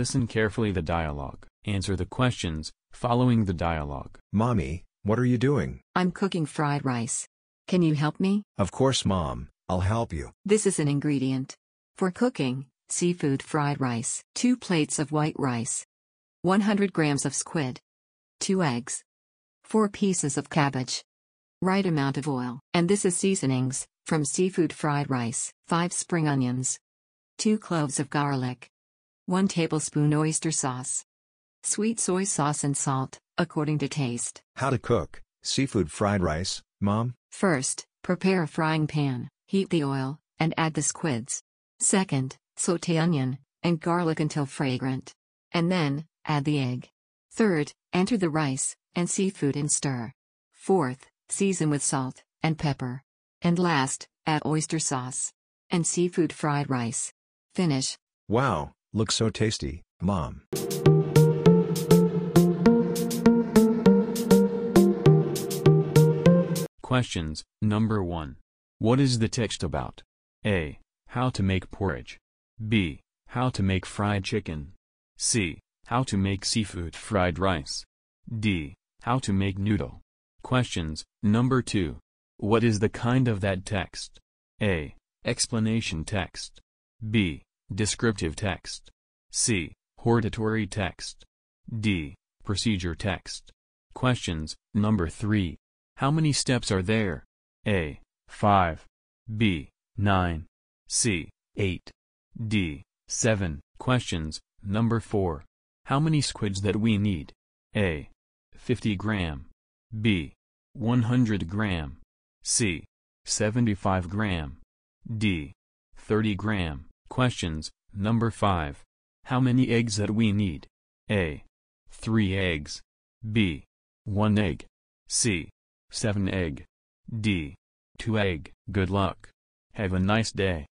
Listen carefully the dialogue. Answer the questions, following the dialogue. Mommy, what are you doing? I'm cooking fried rice. Can you help me? Of course, Mom, I'll help you. This is an ingredient. For cooking, seafood fried rice. 2 plates of white rice. 100 grams of squid. 2 eggs. 4 pieces of cabbage. Right amount of oil. And this is seasonings, from seafood fried rice. 5 spring onions. 2 cloves of garlic. 1 tablespoon oyster sauce. Sweet soy sauce and salt, according to taste. How to cook seafood fried rice, Mom? First, prepare a frying pan, heat the oil, and add the squids. Second, saute onion and garlic until fragrant. And then, add the egg. Third, enter the rice and seafood and stir. Fourth, season with salt and pepper. And last, add oyster sauce and seafood fried rice. Finish. Wow, looks so tasty, Mom. Questions Number 1. What is the text about? A. How to make porridge. B. How to make fried chicken. C. How to make seafood fried rice. D. How to make noodle. Questions Number 2. What is the kind of that text? A. Explanation text. B. Descriptive text. C. Hortatory text. D. Procedure text. Questions Number 3. How many steps are there? A. 5. B. 9. C. 8. D. 7. Questions Number 4. How many squids that we need? A. 50 gram. B. 100 gram. C. 75 gram. D. 30 gram. Questions Number 5. How many eggs that we need? A. 3 eggs. B. 1 egg. C. 7 egg. D. 2 egg. Good luck. Have a nice day.